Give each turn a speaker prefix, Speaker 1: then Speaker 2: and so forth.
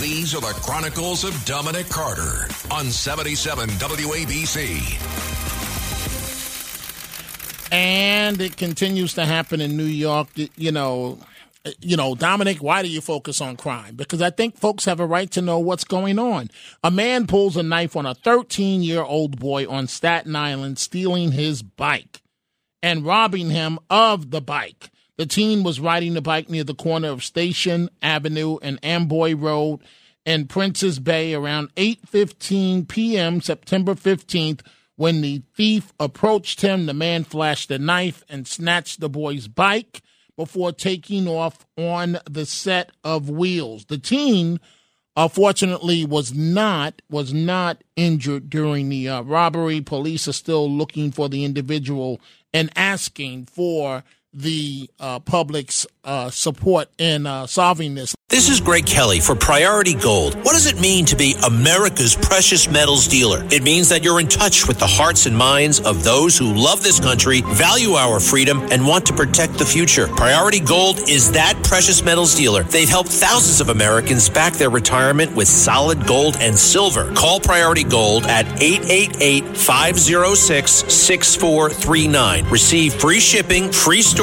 Speaker 1: These are the Chronicles of Dominic Carter on 77 WABC.
Speaker 2: And it continues to happen in New York. You know, eh, you know, Dominic, why do you focus on crime? Because I think folks have a right to know what's going on. A man pulls a knife on a 13 year old boy on Staten Island, stealing his bike and robbing him of the bike. The teen was riding the bike near the corner of Station Avenue and Amboy Road in Prince's Bay around 8:15 p.m. September 15th when the thief approached him. The man flashed a knife and snatched the boy's bike before taking off on the set of wheels. The teen unfortunately was not was not injured during the uh, robbery. Police are still looking for the individual and asking for the uh, public's uh, support in uh, solving this.
Speaker 3: This is Greg Kelly for Priority Gold. What does it mean to be America's precious metals dealer? It means that you're in touch with the hearts and minds of those who love this country, value our freedom, and want to protect the future. Priority Gold is that precious metals dealer. They've helped thousands of Americans back their retirement with solid gold and silver. Call Priority Gold at 888 506 6439. Receive free shipping, free